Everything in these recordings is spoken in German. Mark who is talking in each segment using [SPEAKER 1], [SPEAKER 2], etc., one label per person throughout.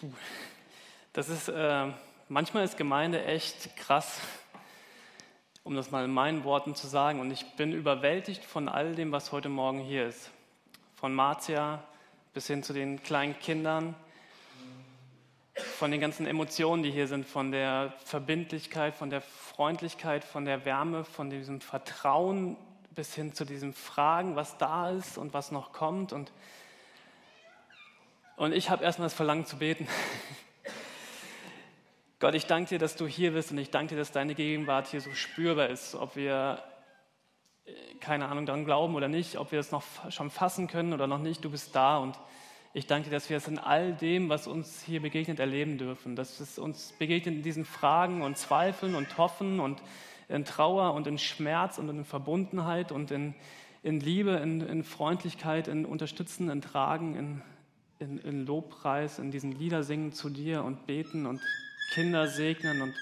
[SPEAKER 1] Puh. Das ist, äh, manchmal ist Gemeinde echt krass, um das mal in meinen Worten zu sagen. Und ich bin überwältigt von all dem, was heute Morgen hier ist. Von Marcia bis hin zu den kleinen Kindern, von den ganzen Emotionen, die hier sind, von der Verbindlichkeit, von der Freundlichkeit, von der Wärme, von diesem Vertrauen bis hin zu diesem Fragen, was da ist und was noch kommt. Und, und ich habe erstmal das Verlangen zu beten. Gott, ich danke dir, dass du hier bist und ich danke dir, dass deine Gegenwart hier so spürbar ist, ob wir äh, keine Ahnung daran glauben oder nicht, ob wir es noch schon fassen können oder noch nicht. Du bist da und ich danke dir, dass wir es in all dem, was uns hier begegnet, erleben dürfen. Dass es uns begegnet in diesen Fragen und Zweifeln und Hoffen und in Trauer und in Schmerz und in Verbundenheit und in, in Liebe, in, in Freundlichkeit, in Unterstützen, in Tragen, in, in, in Lobpreis, in diesen Lieder singen zu dir und beten und Kinder segnen und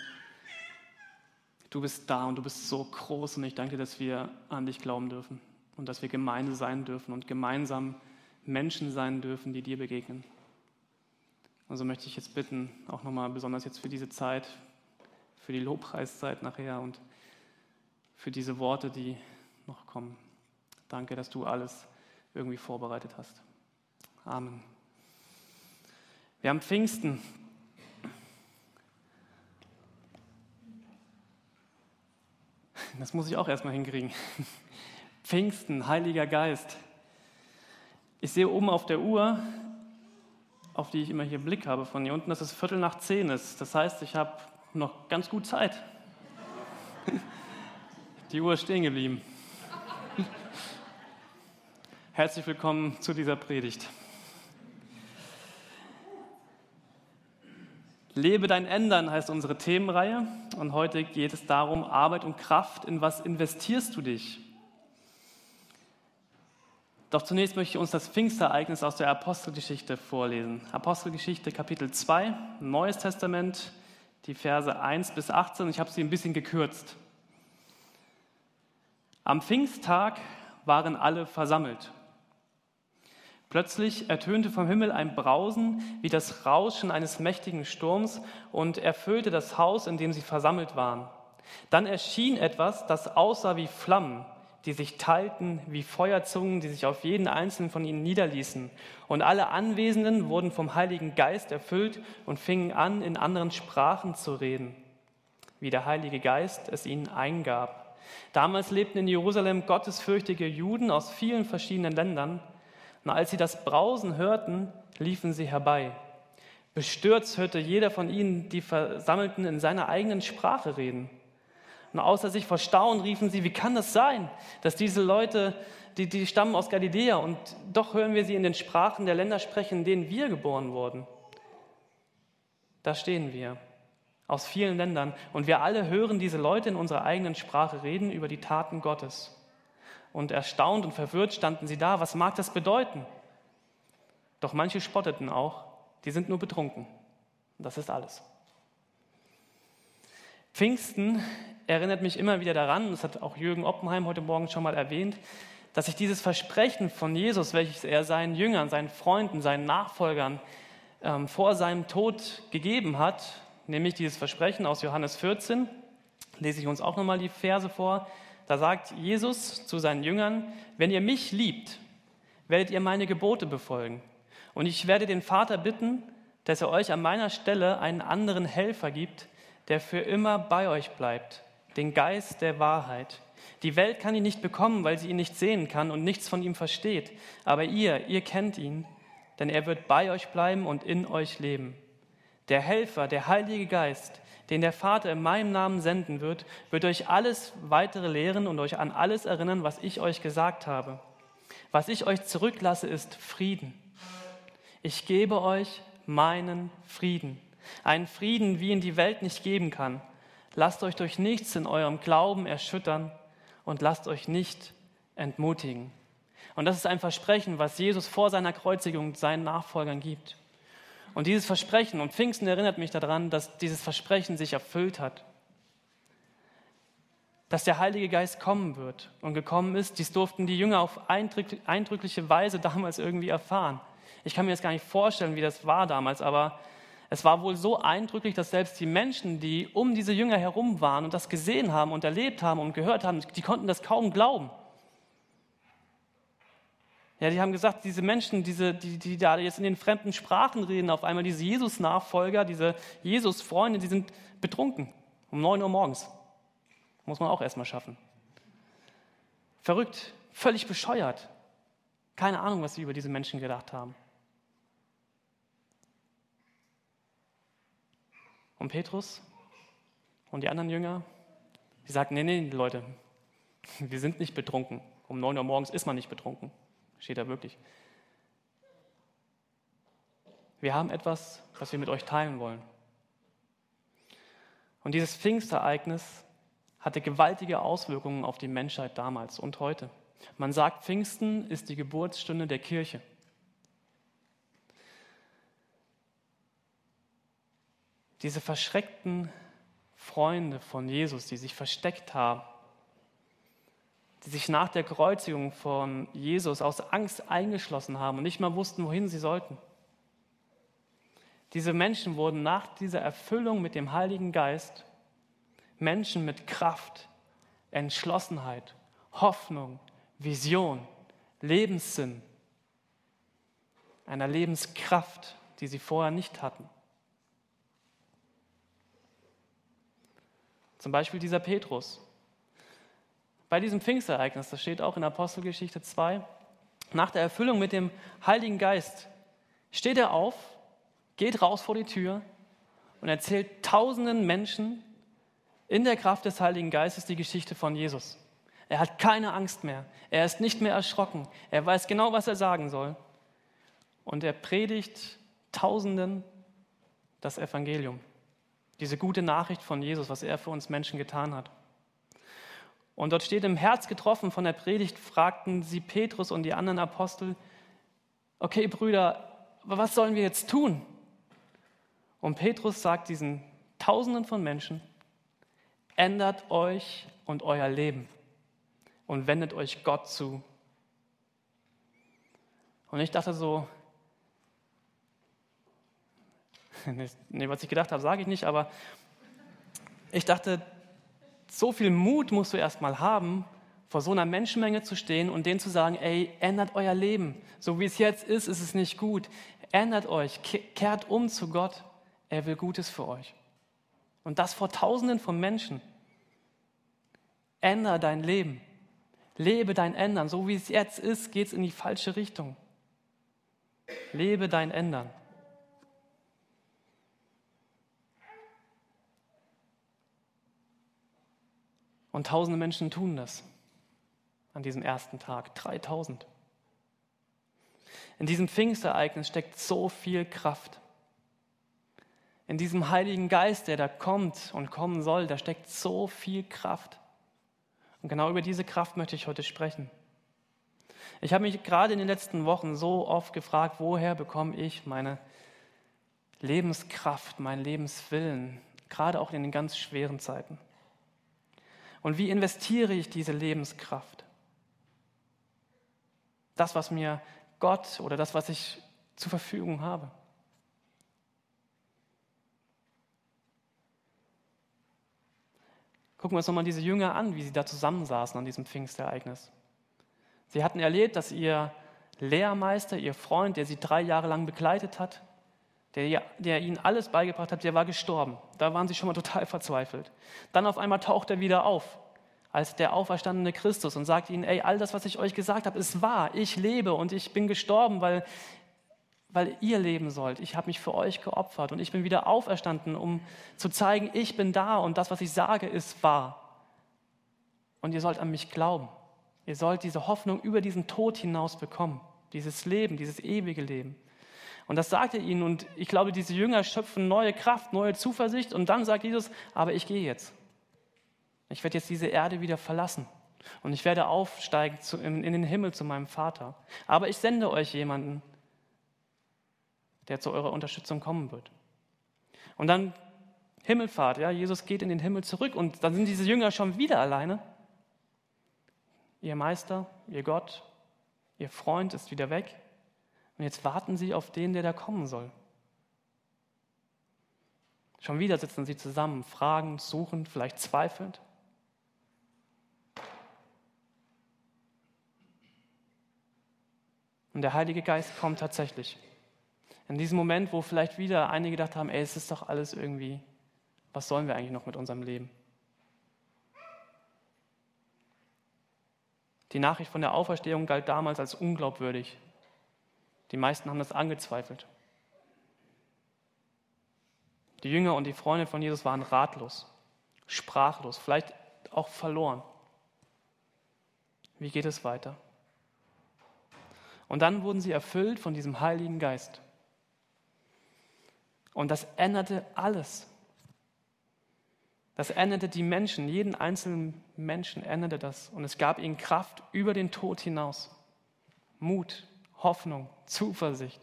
[SPEAKER 1] du bist da und du bist so groß und ich danke dir, dass wir an dich glauben dürfen und dass wir Gemeinde sein dürfen und gemeinsam Menschen sein dürfen, die dir begegnen. Also möchte ich jetzt bitten, auch nochmal besonders jetzt für diese Zeit, für die Lobpreiszeit nachher und für diese Worte, die noch kommen. Danke, dass du alles irgendwie vorbereitet hast. Amen. Wir haben Pfingsten. Das muss ich auch erstmal hinkriegen. Pfingsten, Heiliger Geist. Ich sehe oben auf der Uhr, auf die ich immer hier Blick habe von hier unten, dass es Viertel nach zehn ist. Das heißt, ich habe noch ganz gut Zeit. Die Uhr ist stehen geblieben. Herzlich willkommen zu dieser Predigt. Lebe dein Ändern heißt unsere Themenreihe und heute geht es darum, Arbeit und Kraft, in was investierst du dich? Doch zunächst möchte ich uns das Pfingstereignis aus der Apostelgeschichte vorlesen. Apostelgeschichte Kapitel 2, Neues Testament, die Verse 1 bis 18. Ich habe sie ein bisschen gekürzt. Am Pfingsttag waren alle versammelt. Plötzlich ertönte vom Himmel ein Brausen wie das Rauschen eines mächtigen Sturms und erfüllte das Haus, in dem sie versammelt waren. Dann erschien etwas, das aussah wie Flammen, die sich teilten wie Feuerzungen, die sich auf jeden einzelnen von ihnen niederließen. Und alle Anwesenden wurden vom Heiligen Geist erfüllt und fingen an, in anderen Sprachen zu reden, wie der Heilige Geist es ihnen eingab. Damals lebten in Jerusalem gottesfürchtige Juden aus vielen verschiedenen Ländern. Und als sie das Brausen hörten, liefen sie herbei. Bestürzt hörte jeder von ihnen die Versammelten in seiner eigenen Sprache reden. Und außer sich vor Staunen riefen sie, wie kann das sein, dass diese Leute, die, die stammen aus Galiläa und doch hören wir sie in den Sprachen der Länder sprechen, in denen wir geboren wurden. Da stehen wir aus vielen Ländern. Und wir alle hören diese Leute in unserer eigenen Sprache reden über die Taten Gottes. Und erstaunt und verwirrt standen sie da. Was mag das bedeuten? Doch manche spotteten auch. Die sind nur betrunken. Das ist alles. Pfingsten erinnert mich immer wieder daran, das hat auch Jürgen Oppenheim heute Morgen schon mal erwähnt, dass sich dieses Versprechen von Jesus, welches er seinen Jüngern, seinen Freunden, seinen Nachfolgern ähm, vor seinem Tod gegeben hat, nämlich dieses Versprechen aus Johannes 14. Lese ich uns auch nochmal die Verse vor. Da sagt Jesus zu seinen Jüngern, wenn ihr mich liebt, werdet ihr meine Gebote befolgen. Und ich werde den Vater bitten, dass er euch an meiner Stelle einen anderen Helfer gibt, der für immer bei euch bleibt, den Geist der Wahrheit. Die Welt kann ihn nicht bekommen, weil sie ihn nicht sehen kann und nichts von ihm versteht. Aber ihr, ihr kennt ihn, denn er wird bei euch bleiben und in euch leben. Der Helfer, der Heilige Geist, den der Vater in meinem Namen senden wird, wird euch alles weitere lehren und euch an alles erinnern, was ich euch gesagt habe. Was ich euch zurücklasse, ist Frieden. Ich gebe euch meinen Frieden. Einen Frieden, wie ihn die Welt nicht geben kann. Lasst euch durch nichts in eurem Glauben erschüttern und lasst euch nicht entmutigen. Und das ist ein Versprechen, was Jesus vor seiner Kreuzigung seinen Nachfolgern gibt. Und dieses Versprechen, und Pfingsten erinnert mich daran, dass dieses Versprechen sich erfüllt hat. Dass der Heilige Geist kommen wird und gekommen ist, dies durften die Jünger auf eindrückliche Weise damals irgendwie erfahren. Ich kann mir das gar nicht vorstellen, wie das war damals, aber Es war wohl so eindrücklich, dass selbst die Menschen, die um diese Jünger herum waren und das gesehen haben und erlebt haben und gehört haben, die konnten das kaum glauben. Ja, die haben gesagt, diese Menschen, diese, die, die da jetzt in den fremden Sprachen reden, auf einmal diese Jesus-Nachfolger, diese Jesus-Freunde, die sind betrunken um 9 Uhr morgens. Muss man auch erstmal schaffen. Verrückt, völlig bescheuert. Keine Ahnung, was sie über diese Menschen gedacht haben. Und Petrus und die anderen Jünger, die sagten, nee, nee, Leute, wir sind nicht betrunken. Um 9 Uhr morgens ist man nicht betrunken. Steht da wirklich. Wir haben etwas, was wir mit euch teilen wollen. Und dieses Pfingstereignis hatte gewaltige Auswirkungen auf die Menschheit damals und heute. Man sagt, Pfingsten ist die Geburtsstunde der Kirche. Diese verschreckten Freunde von Jesus, die sich versteckt haben, die sich nach der Kreuzigung von Jesus aus Angst eingeschlossen haben und nicht mal wussten, wohin sie sollten. Diese Menschen wurden nach dieser Erfüllung mit dem Heiligen Geist Menschen mit Kraft, Entschlossenheit, Hoffnung, Vision, Lebenssinn, einer Lebenskraft, die sie vorher nicht hatten. Zum Beispiel dieser Petrus. Bei diesem Pfingstereignis, das steht auch in Apostelgeschichte 2, nach der Erfüllung mit dem Heiligen Geist steht er auf, geht raus vor die Tür und erzählt tausenden Menschen in der Kraft des Heiligen Geistes die Geschichte von Jesus. Er hat keine Angst mehr. Er ist nicht mehr erschrocken. Er weiß genau, was er sagen soll. Und er predigt Tausenden das Evangelium. Diese gute Nachricht von Jesus, was er für uns Menschen getan hat. Und dort steht im Herz getroffen von der Predigt, fragten sie Petrus und die anderen Apostel, okay Brüder, was sollen wir jetzt tun? Und Petrus sagt diesen Tausenden von Menschen, ändert euch und euer Leben und wendet euch Gott zu. Und ich dachte so, nee, was ich gedacht habe, sage ich nicht, aber ich dachte, so viel Mut musst du erstmal haben, vor so einer Menschenmenge zu stehen und denen zu sagen, ey, ändert euer Leben. So wie es jetzt ist, ist es nicht gut. Ändert euch, kehrt um zu Gott. Er will Gutes für euch. Und das vor Tausenden von Menschen. Ändere dein Leben. Lebe dein Ändern. So wie es jetzt ist, geht es in die falsche Richtung. Lebe dein Ändern. Und tausende Menschen tun das an diesem ersten Tag. 3000. In diesem Pfingstereignis steckt so viel Kraft. In diesem Heiligen Geist, der da kommt und kommen soll, da steckt so viel Kraft. Und genau über diese Kraft möchte ich heute sprechen. Ich habe mich gerade in den letzten Wochen so oft gefragt, woher bekomme ich meine Lebenskraft, meinen Lebenswillen, gerade auch in den ganz schweren Zeiten. Und wie investiere ich diese Lebenskraft? Das, was mir Gott oder das, was ich zur Verfügung habe. Gucken wir uns nochmal diese Jünger an, wie sie da zusammensaßen an diesem Pfingstereignis. Sie hatten erlebt, dass ihr Lehrmeister, ihr Freund, der sie drei Jahre lang begleitet hat, der, der ihnen alles beigebracht hat, der war gestorben. Da waren sie schon mal total verzweifelt. Dann auf einmal taucht er wieder auf als der auferstandene Christus und sagt ihnen, ey, all das, was ich euch gesagt habe, ist wahr. Ich lebe und ich bin gestorben, weil, weil ihr leben sollt. Ich habe mich für euch geopfert und ich bin wieder auferstanden, um zu zeigen, ich bin da und das, was ich sage, ist wahr. Und ihr sollt an mich glauben. Ihr sollt diese Hoffnung über diesen Tod hinaus bekommen. Dieses Leben, dieses ewige Leben. Und das sagt er ihnen und ich glaube, diese Jünger schöpfen neue Kraft, neue Zuversicht und dann sagt Jesus, aber ich gehe jetzt. Ich werde jetzt diese Erde wieder verlassen und ich werde aufsteigen in den Himmel zu meinem Vater. Aber ich sende euch jemanden, der zu eurer Unterstützung kommen wird. Und dann Himmelfahrt, ja, Jesus geht in den Himmel zurück und dann sind diese Jünger schon wieder alleine. Ihr Meister, ihr Gott, ihr Freund ist wieder weg. Und jetzt warten sie auf den, der da kommen soll. Schon wieder sitzen sie zusammen, fragend, suchend, vielleicht zweifelnd. Und der Heilige Geist kommt tatsächlich. In diesem Moment, wo vielleicht wieder einige gedacht haben, ey, es ist doch alles irgendwie, was sollen wir eigentlich noch mit unserem Leben? Die Nachricht von der Auferstehung galt damals als unglaubwürdig. Die meisten haben das angezweifelt. Die Jünger und die Freunde von Jesus waren ratlos, sprachlos, vielleicht auch verloren. Wie geht es weiter? Und dann wurden sie erfüllt von diesem Heiligen Geist. Und das änderte alles. Das änderte die Menschen, jeden einzelnen Menschen änderte das. Und es gab ihnen Kraft über den Tod hinaus. Mut, Hoffnung, Zuversicht.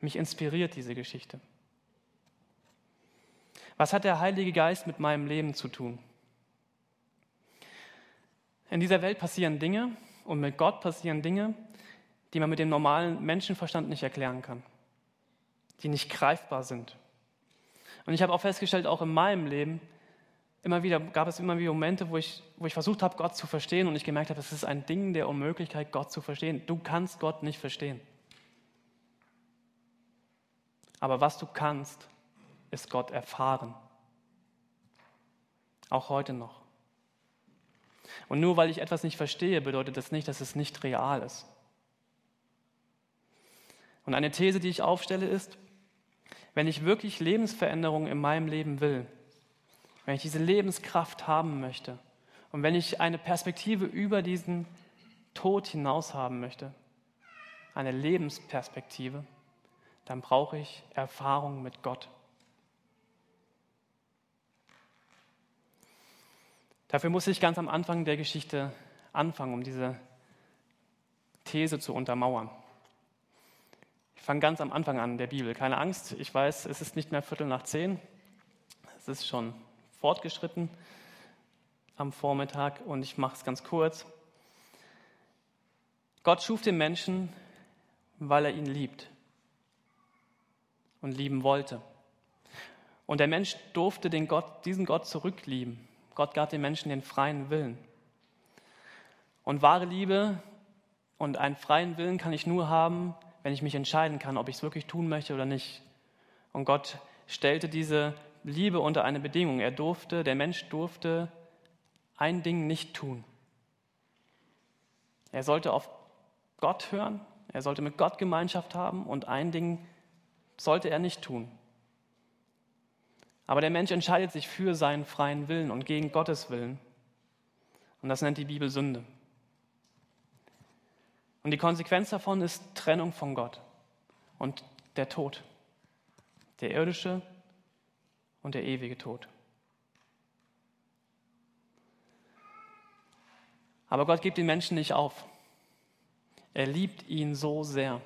[SPEAKER 1] Mich inspiriert diese Geschichte. Was hat der Heilige Geist mit meinem Leben zu tun? In dieser Welt passieren Dinge und mit Gott passieren Dinge, die man mit dem normalen Menschenverstand nicht erklären kann, die nicht greifbar sind. Und ich habe auch festgestellt, auch in meinem Leben, immer wieder gab es immer wieder Momente, wo ich, wo ich versucht habe, Gott zu verstehen und ich gemerkt habe, es ist ein Ding der Unmöglichkeit, Gott zu verstehen. Du kannst Gott nicht verstehen. Aber was du kannst, ist Gott erfahren. Auch heute noch. Und nur weil ich etwas nicht verstehe, bedeutet das nicht, dass es nicht real ist. Und eine These, die ich aufstelle, ist, wenn ich wirklich Lebensveränderung in meinem Leben will, wenn ich diese Lebenskraft haben möchte und wenn ich eine Perspektive über diesen Tod hinaus haben möchte, eine Lebensperspektive, dann brauche ich Erfahrung mit Gott. Dafür muss ich ganz am Anfang der Geschichte anfangen, um diese These zu untermauern. Ich fange ganz am Anfang an der Bibel. Keine Angst, ich weiß, es ist nicht mehr Viertel nach zehn. Es ist schon fortgeschritten am Vormittag und ich mache es ganz kurz. Gott schuf den Menschen, weil er ihn liebt und lieben wollte. Und der Mensch durfte den Gott, diesen Gott zurücklieben. Gott gab den Menschen den freien Willen. Und wahre Liebe und einen freien Willen kann ich nur haben, wenn ich mich entscheiden kann, ob ich es wirklich tun möchte oder nicht. Und Gott stellte diese Liebe unter eine Bedingung. Er durfte, der Mensch durfte ein Ding nicht tun. Er sollte auf Gott hören, er sollte mit Gott Gemeinschaft haben und ein Ding sollte er nicht tun. Aber der Mensch entscheidet sich für seinen freien Willen und gegen Gottes Willen. Und das nennt die Bibel Sünde. Und die Konsequenz davon ist Trennung von Gott und der Tod. Der irdische und der ewige Tod. Aber Gott gibt den Menschen nicht auf. Er liebt ihn so sehr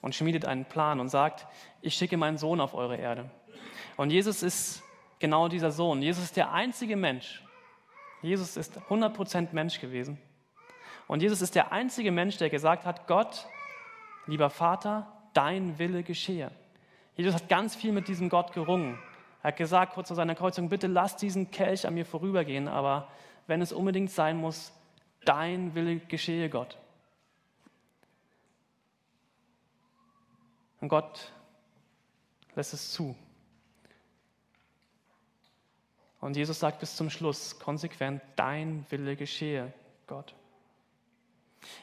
[SPEAKER 1] und schmiedet einen Plan und sagt, ich schicke meinen Sohn auf eure Erde. Und Jesus ist genau dieser Sohn. Jesus ist der einzige Mensch. Jesus ist 100% Mensch gewesen. Und Jesus ist der einzige Mensch, der gesagt hat, Gott, lieber Vater, dein Wille geschehe. Jesus hat ganz viel mit diesem Gott gerungen. Er hat gesagt, kurz vor seiner Kreuzung, bitte lass diesen Kelch an mir vorübergehen, aber wenn es unbedingt sein muss, dein Wille geschehe, Gott. Und Gott lässt es zu. Und Jesus sagt bis zum Schluss konsequent, dein Wille geschehe, Gott.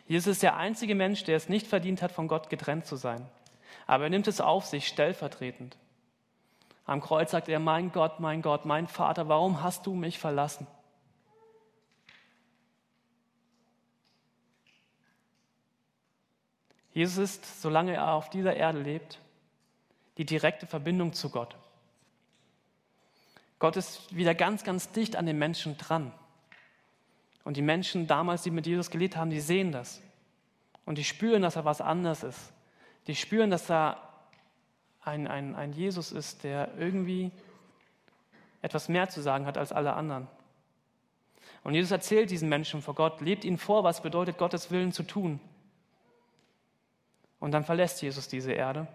[SPEAKER 1] Jesus ist der einzige Mensch, der es nicht verdient hat, von Gott getrennt zu sein. Aber er nimmt es auf sich stellvertretend. Am Kreuz sagt er, mein Gott, mein Gott, mein Vater, warum hast du mich verlassen? Jesus ist, solange er auf dieser Erde lebt, die direkte Verbindung zu Gott. Gott ist wieder ganz, ganz dicht an den Menschen dran. Und die Menschen damals, die mit Jesus gelebt haben, die sehen das. Und die spüren, dass er was anderes ist. Die spüren, dass da ein, ein, ein Jesus ist, der irgendwie etwas mehr zu sagen hat als alle anderen. Und Jesus erzählt diesen Menschen vor Gott, lebt ihnen vor, was bedeutet, Gottes Willen zu tun. Und dann verlässt Jesus diese Erde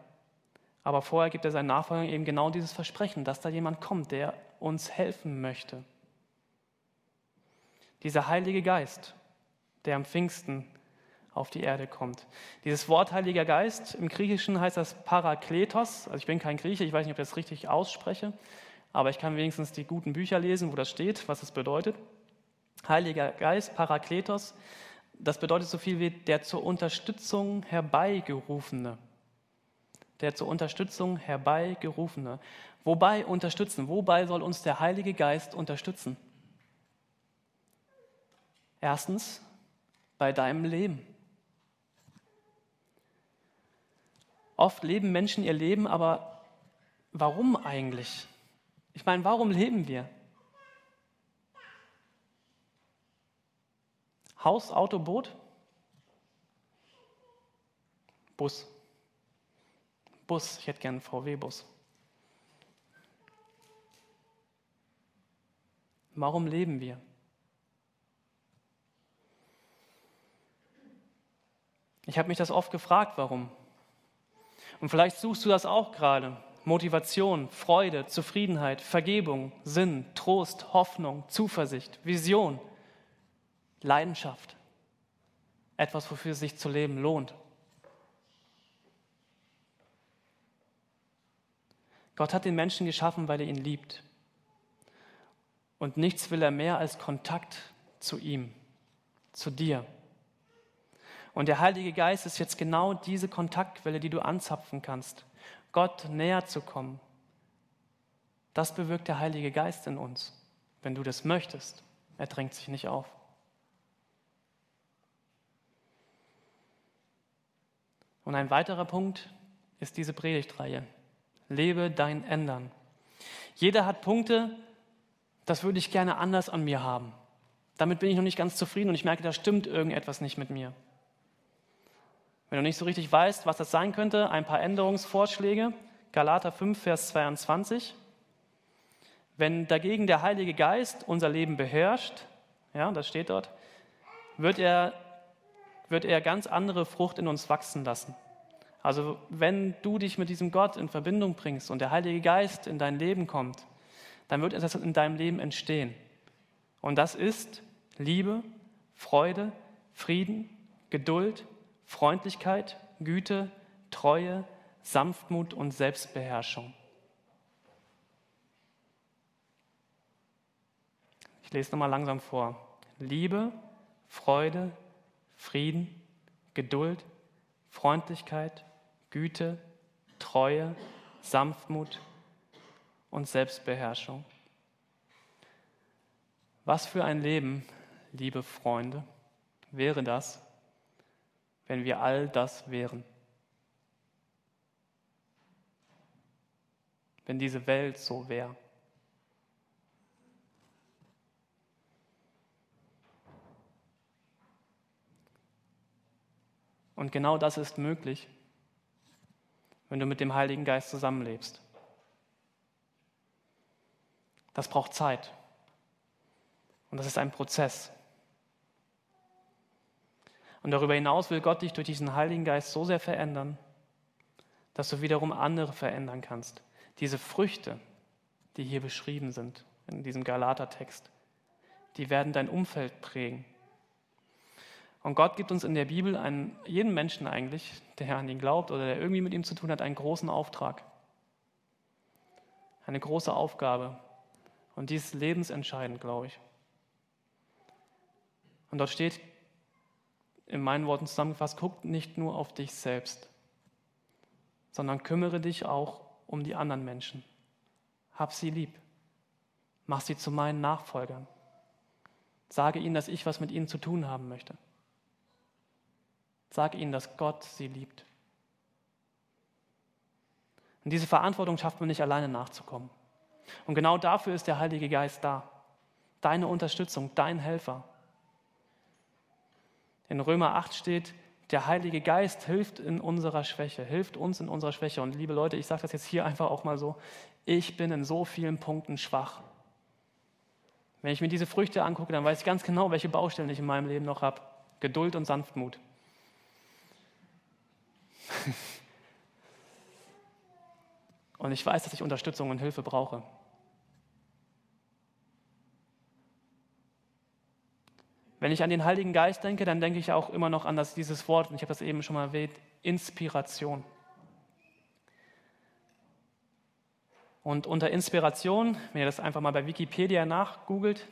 [SPEAKER 1] Aber vorher gibt er seinen Nachfolgern eben genau dieses Versprechen, dass da jemand kommt, der uns helfen möchte. Dieser Heilige Geist, der am Pfingsten auf die Erde kommt. Dieses Wort Heiliger Geist, im Griechischen heißt das Parakletos. Also ich bin kein Grieche, ich weiß nicht, ob ich das richtig ausspreche, aber ich kann wenigstens die guten Bücher lesen, wo das steht, was es bedeutet. Heiliger Geist, Parakletos, das bedeutet so viel wie der zur Unterstützung herbeigerufene. Der zur Unterstützung herbeigerufene. Wobei unterstützen? Wobei soll uns der Heilige Geist unterstützen? Erstens, bei deinem Leben. Oft leben Menschen ihr Leben, aber warum eigentlich? Ich meine, warum leben wir? Haus, Auto, Boot? Bus. Bus, ich hätte gern einen VW-Bus. Warum leben wir? Ich habe mich das oft gefragt, warum. Und vielleicht suchst du das auch gerade. Motivation, Freude, Zufriedenheit, Vergebung, Sinn, Trost, Hoffnung, Zuversicht, Vision, Leidenschaft. Etwas, wofür es sich zu leben lohnt. Gott hat den Menschen geschaffen, weil er ihn liebt. Und nichts will er mehr als Kontakt zu ihm, zu dir. Und der Heilige Geist ist jetzt genau diese Kontaktquelle, die du anzapfen kannst, Gott näher zu kommen. Das bewirkt der Heilige Geist in uns, wenn du das möchtest. Er drängt sich nicht auf. Und ein weiterer Punkt ist diese Predigtreihe. Lebe dein Ändern. Jeder hat Punkte, das würde ich gerne anders an mir haben. Damit bin ich noch nicht ganz zufrieden und ich merke, da stimmt irgendetwas nicht mit mir. Wenn du nicht so richtig weißt, was das sein könnte, ein paar Änderungsvorschläge. Galater 5, Vers 22. Wenn dagegen der Heilige Geist unser Leben beherrscht, ja, das steht dort, wird er, wird er ganz andere Frucht in uns wachsen lassen. Also wenn du dich mit diesem Gott in Verbindung bringst und der Heilige Geist in dein Leben kommt, dann wird etwas in deinem Leben entstehen. Und das ist Liebe, Freude, Frieden, Geduld, Freundlichkeit, Güte, Treue, Sanftmut und Selbstbeherrschung. Ich lese nochmal langsam vor. Liebe, Freude, Frieden, Geduld, Freundlichkeit, Güte, Treue, Sanftmut und Selbstbeherrschung. Was für ein Leben, liebe Freunde, wäre das, wenn wir all das wären. Wenn diese Welt so wäre. Und genau das ist möglich, wenn du mit dem Heiligen Geist zusammenlebst. Das braucht Zeit. Und das ist ein Prozess. Und darüber hinaus will Gott dich durch diesen Heiligen Geist so sehr verändern, dass du wiederum andere verändern kannst. Diese Früchte, die hier beschrieben sind in diesem Galater-Text, die werden dein Umfeld prägen. Und Gott gibt uns in der Bibel einen, jedem Menschen eigentlich, der an ihn glaubt oder der irgendwie mit ihm zu tun hat, einen großen Auftrag. Eine große Aufgabe. Und die ist lebensentscheidend, glaube ich. Und dort steht, in meinen Worten zusammengefasst, guck nicht nur auf dich selbst, sondern kümmere dich auch um die anderen Menschen. Hab sie lieb. Mach sie zu meinen Nachfolgern. Sage ihnen, dass ich was mit ihnen zu tun haben möchte. Sage ihnen, dass Gott sie liebt. Und diese Verantwortung schafft man nicht alleine nachzukommen. Und genau dafür ist der Heilige Geist da. Deine Unterstützung, dein Helfer. In Römer 8 steht, der Heilige Geist hilft in unserer Schwäche, hilft uns in unserer Schwäche. Und liebe Leute, ich sage das jetzt hier einfach auch mal so, ich bin in so vielen Punkten schwach. Wenn ich mir diese Früchte angucke, dann weiß ich ganz genau, welche Baustellen ich in meinem Leben noch habe. Geduld und Sanftmut. Und ich weiß, dass ich Unterstützung und Hilfe brauche. Wenn ich an den Heiligen Geist denke, dann denke ich auch immer noch an das, dieses Wort, und ich habe das eben schon mal erwähnt, Inspiration. Und unter Inspiration, wenn ihr das einfach mal bei Wikipedia nachgoogelt,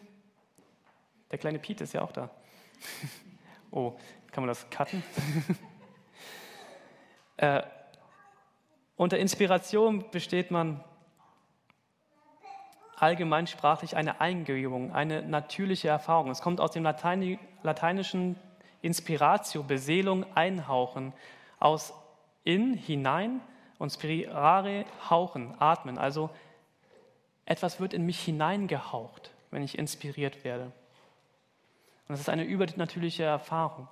[SPEAKER 1] der kleine Pete ist ja auch da. oh, kann man das cutten? äh, unter Inspiration besteht man allgemeinsprachlich eine Eingebung, eine natürliche Erfahrung. Es kommt aus dem Latein, lateinischen Inspiratio, Beseelung, einhauchen, aus in, hinein und spirare, hauchen, atmen. Also etwas wird in mich hineingehaucht, wenn ich inspiriert werde. Und das ist eine übernatürliche Erfahrung.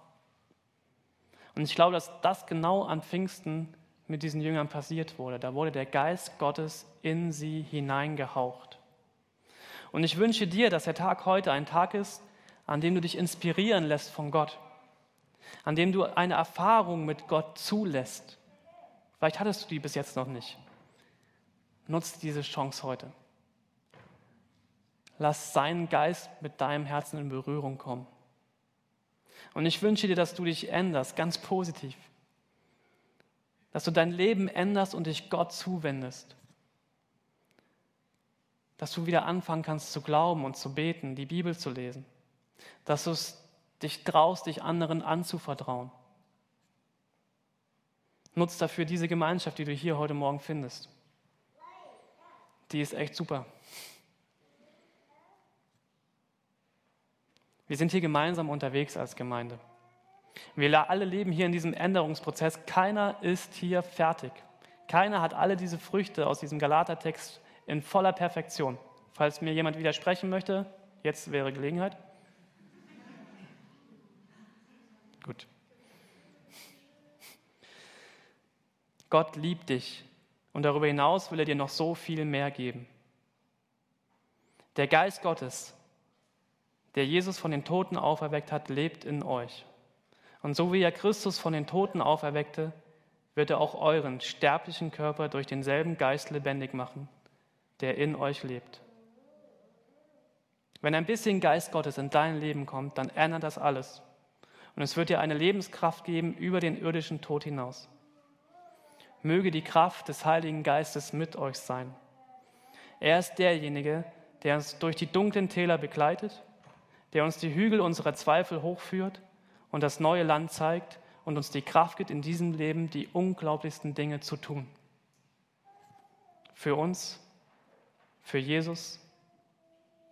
[SPEAKER 1] Und ich glaube, dass das genau an Pfingsten mit diesen Jüngern passiert wurde. Da wurde der Geist Gottes in sie hineingehaucht. Und ich wünsche dir, dass der Tag heute ein Tag ist, an dem du dich inspirieren lässt von Gott, an dem du eine Erfahrung mit Gott zulässt. Vielleicht hattest du die bis jetzt noch nicht. Nutzt diese Chance heute. Lass seinen Geist mit deinem Herzen in Berührung kommen. Und ich wünsche dir, dass du dich änderst, ganz positiv. Dass du dein Leben änderst und dich Gott zuwendest dass du wieder anfangen kannst zu glauben und zu beten, die Bibel zu lesen, dass du dich traust, dich anderen anzuvertrauen. Nutz dafür diese Gemeinschaft, die du hier heute Morgen findest. Die ist echt super. Wir sind hier gemeinsam unterwegs als Gemeinde. Wir alle leben hier in diesem Änderungsprozess. Keiner ist hier fertig. Keiner hat alle diese Früchte aus diesem Galatertext in voller Perfektion. Falls mir jemand widersprechen möchte, jetzt wäre Gelegenheit. Gut. Gott liebt dich und darüber hinaus will er dir noch so viel mehr geben. Der Geist Gottes, der Jesus von den Toten auferweckt hat, lebt in euch. Und so wie er Christus von den Toten auferweckte, wird er auch euren sterblichen Körper durch denselben Geist lebendig machen der in euch lebt. Wenn ein bisschen Geist Gottes in dein Leben kommt, dann ändert das alles. Und es wird dir eine Lebenskraft geben über den irdischen Tod hinaus. Möge die Kraft des Heiligen Geistes mit euch sein. Er ist derjenige, der uns durch die dunklen Täler begleitet, der uns die Hügel unserer Zweifel hochführt und das neue Land zeigt und uns die Kraft gibt, in diesem Leben die unglaublichsten Dinge zu tun. Für uns für Jesus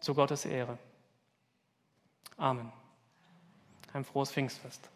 [SPEAKER 1] zu Gottes Ehre. Amen. Ein frohes Pfingstfest.